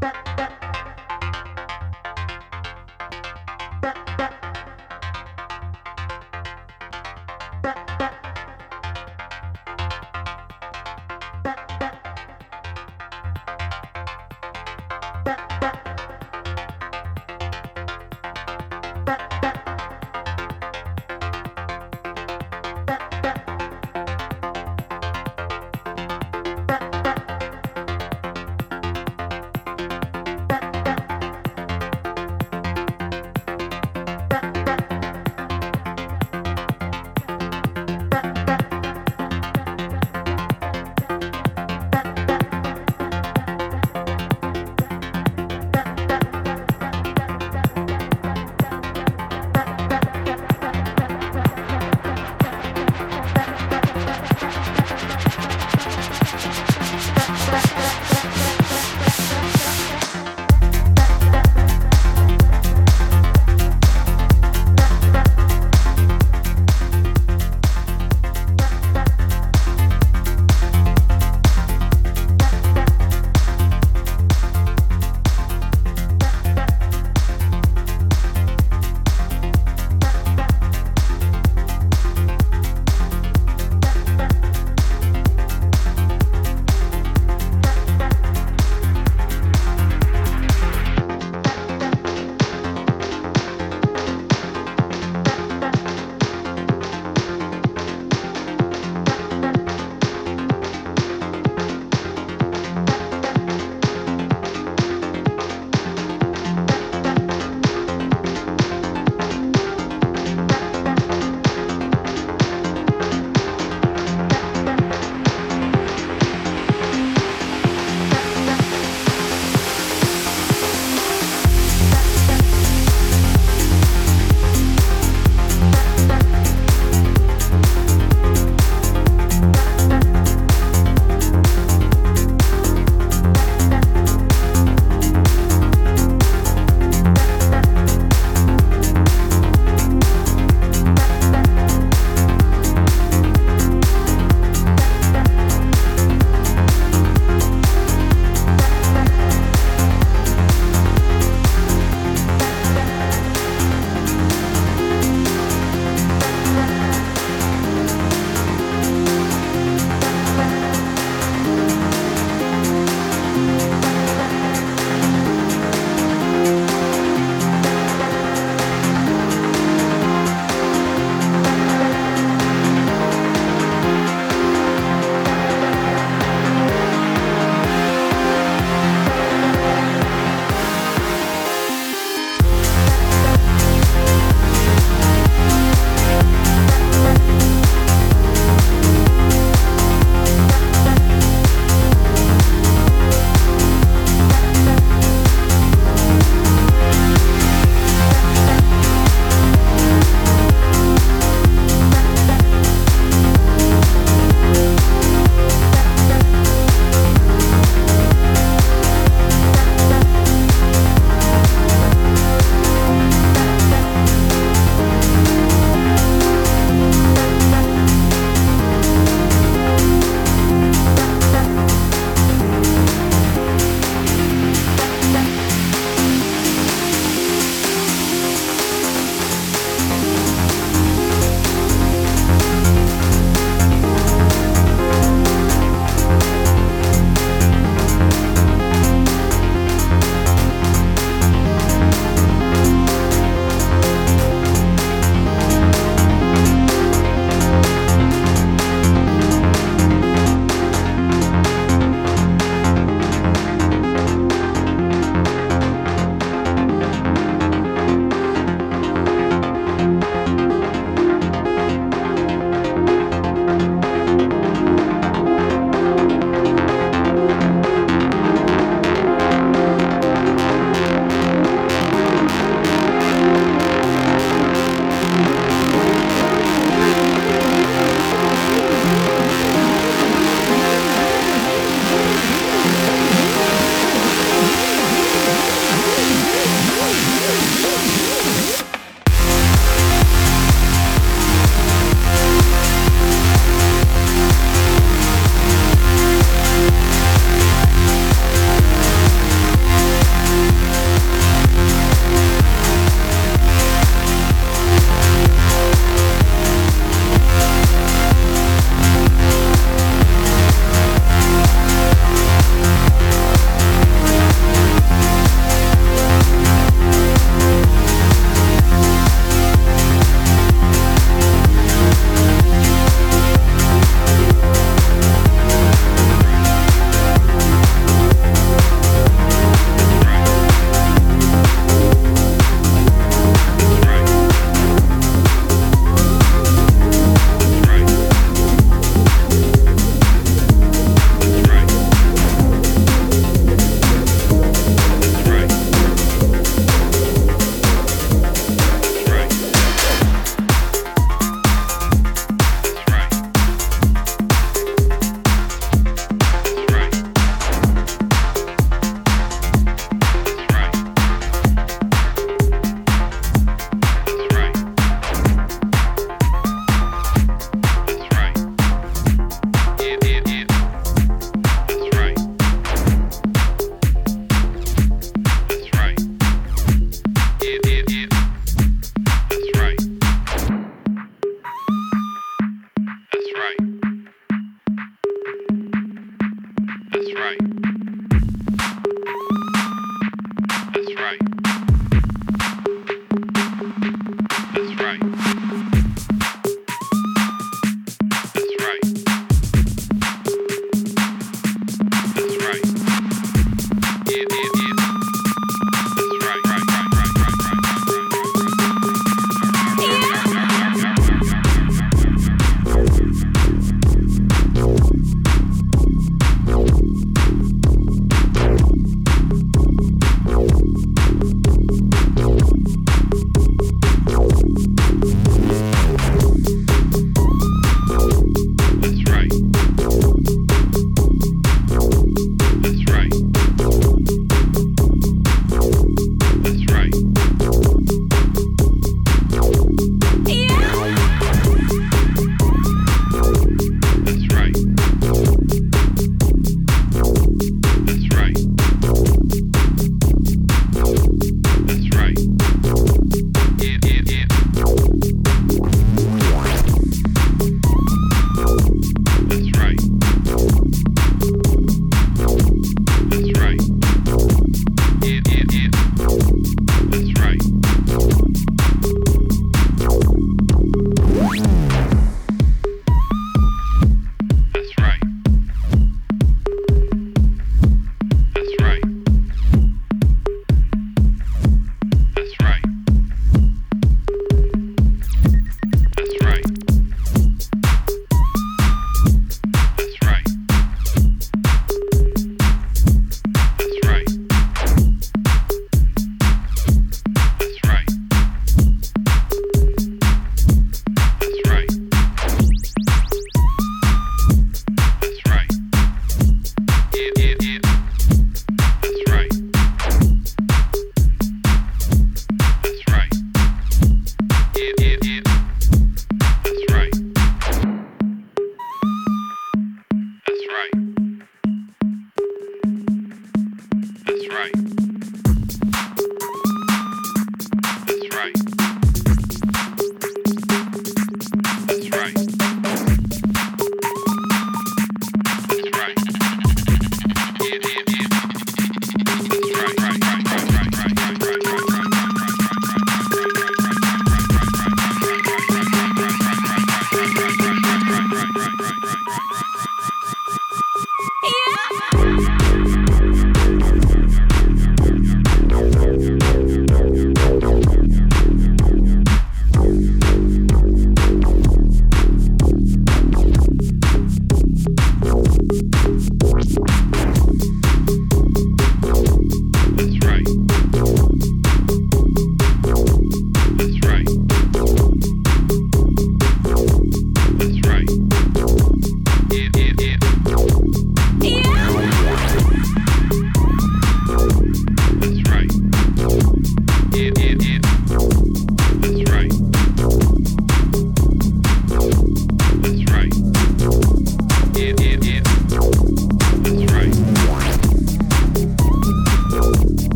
Bye.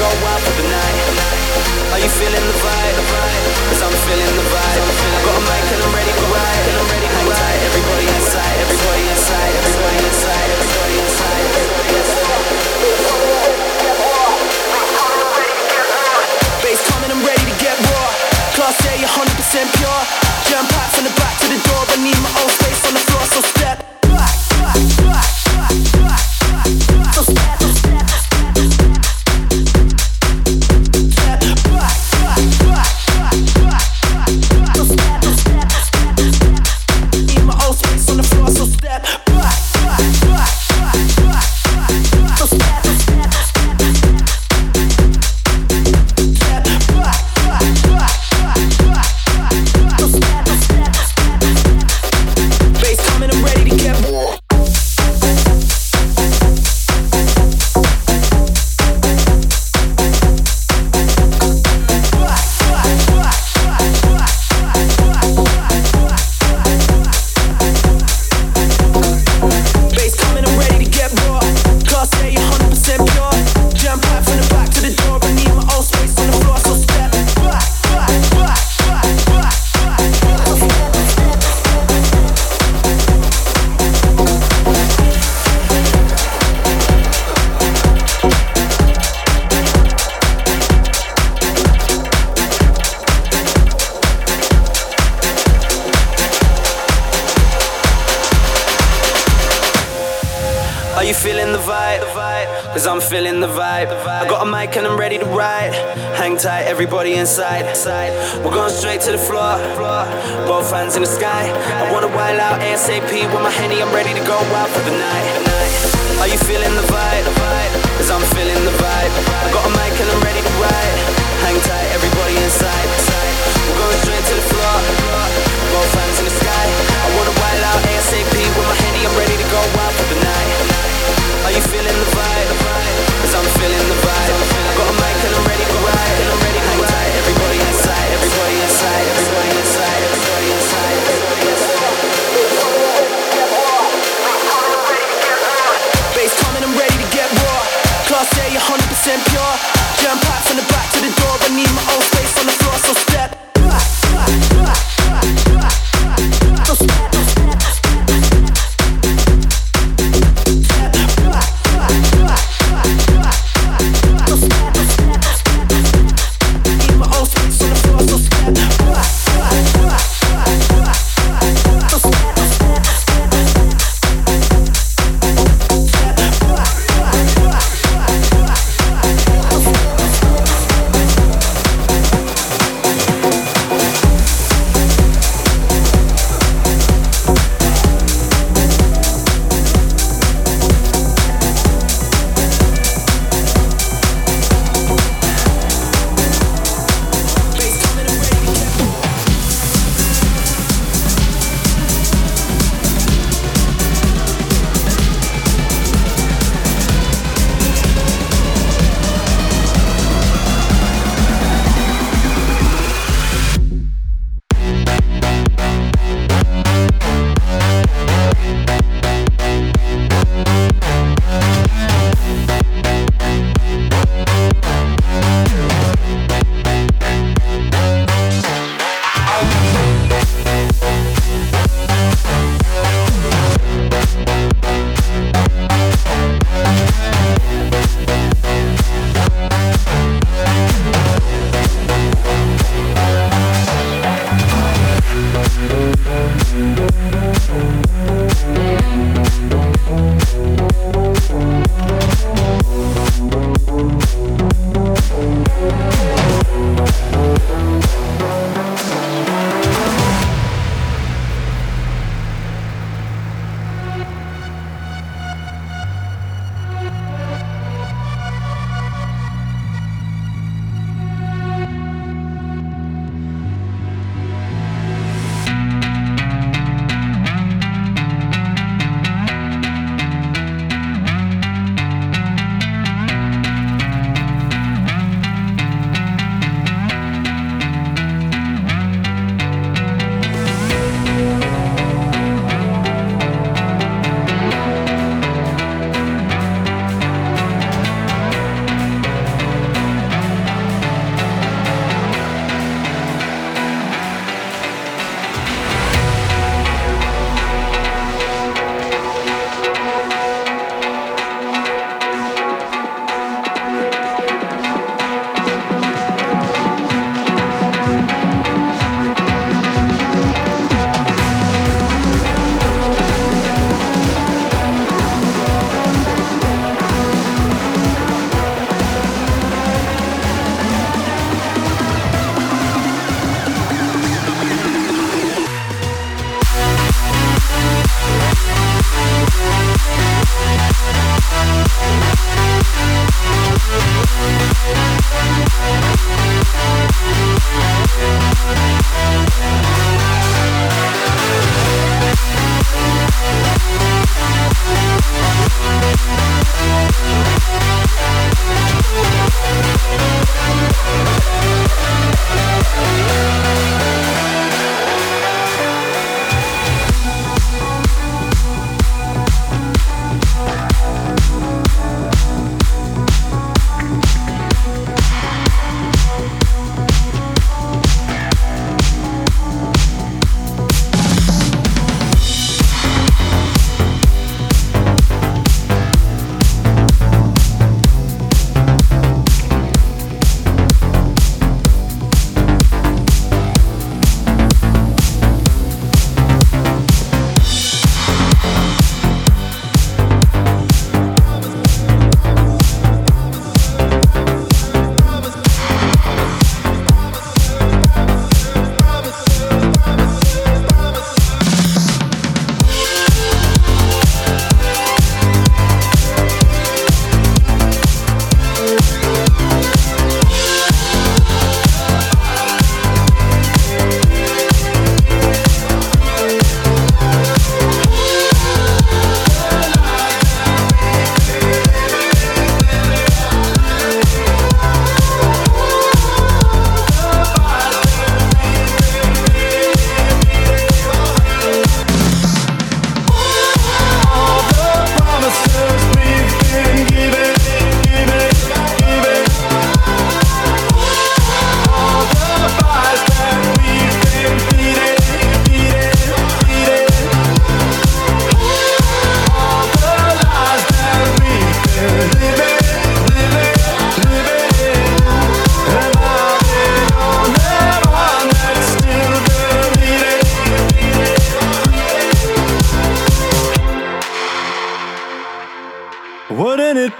Go out for the night. Are you feeling the vibe? Cause I'm feeling the vibe. I got a mic and I'm ready to ride. And I'm ready to tight, everybody inside, everybody inside, everybody inside, everybody inside, everybody inside. Bass coming, I'm ready to get raw. Class A, 100% pure. Jam pack from the back to the door, but need my own space on the floor, so step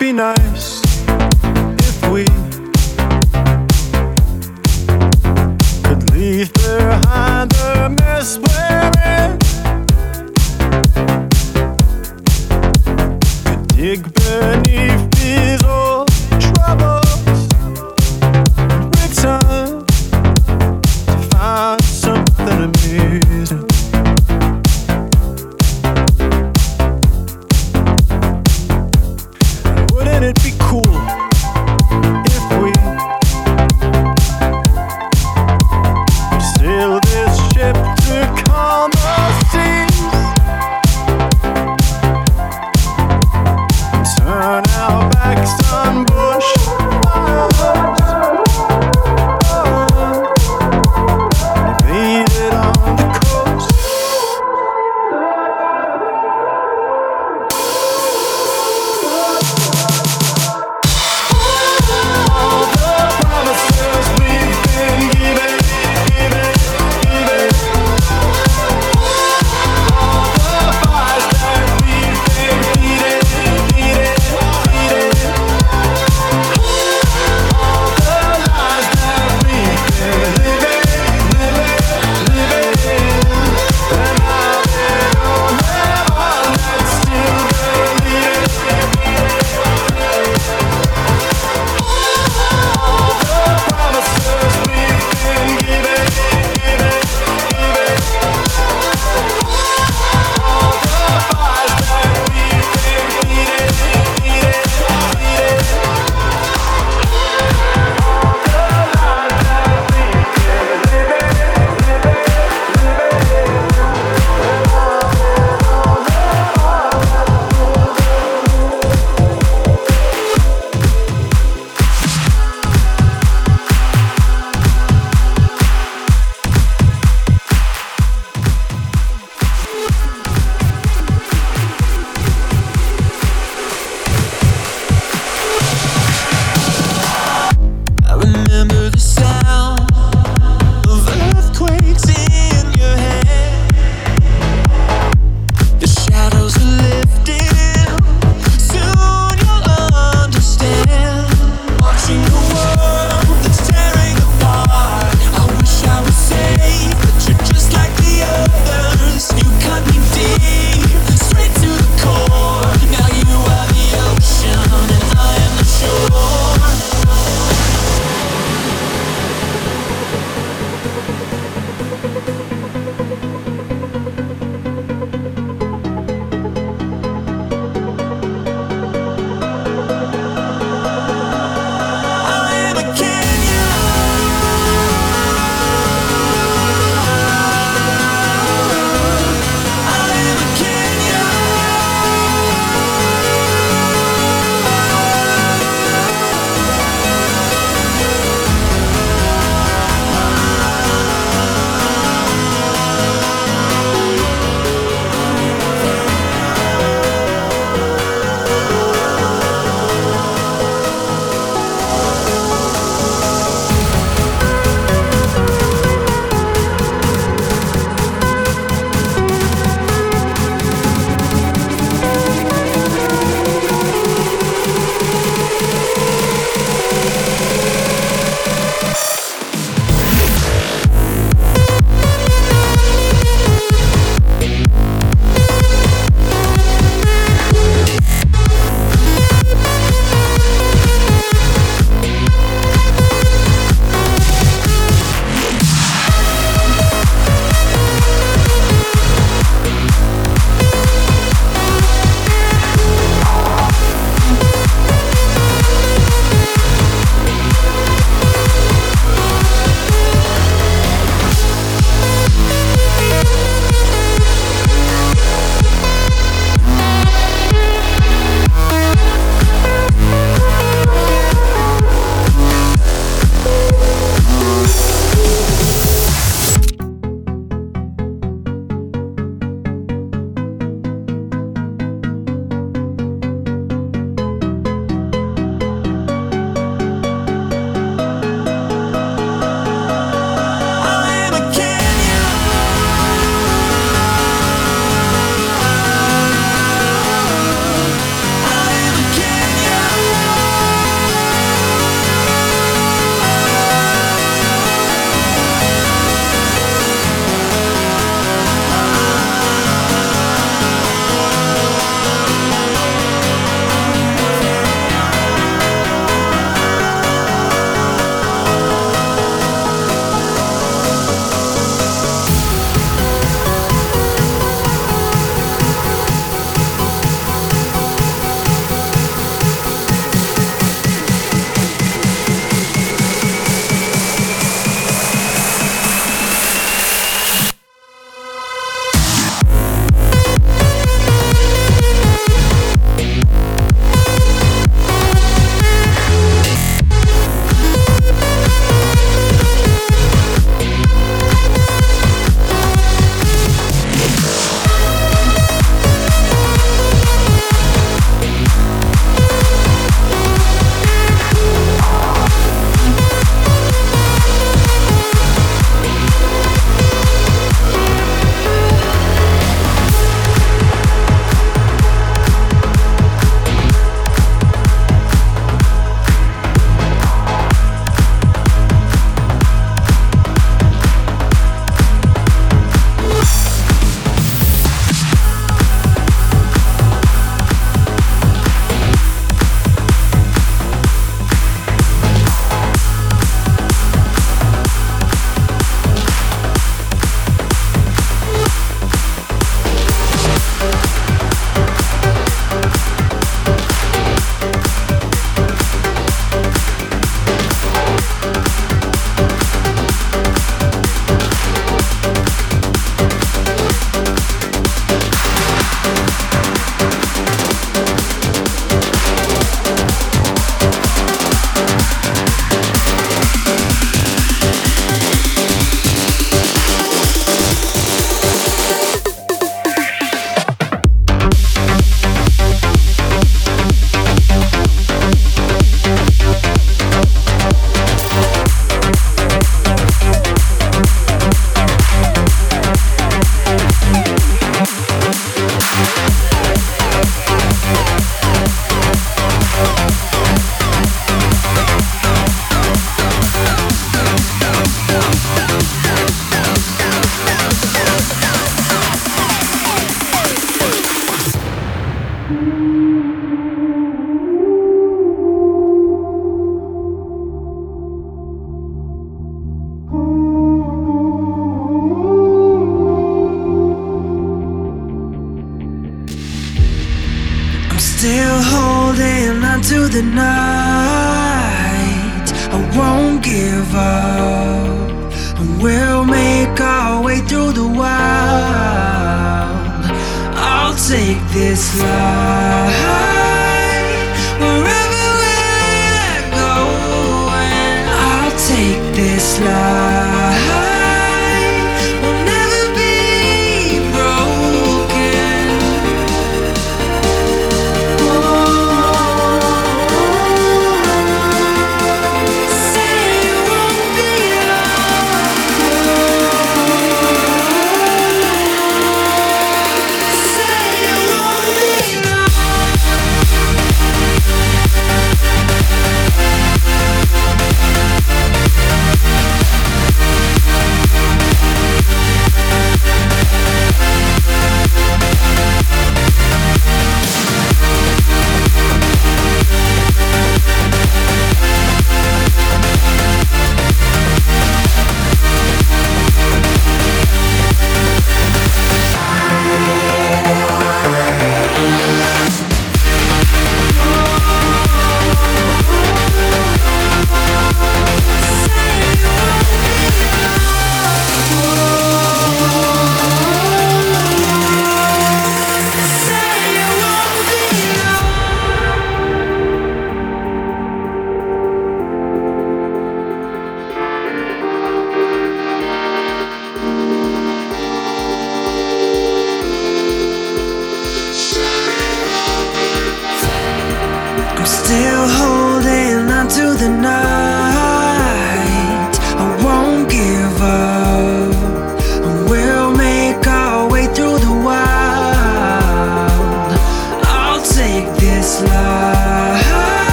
be nice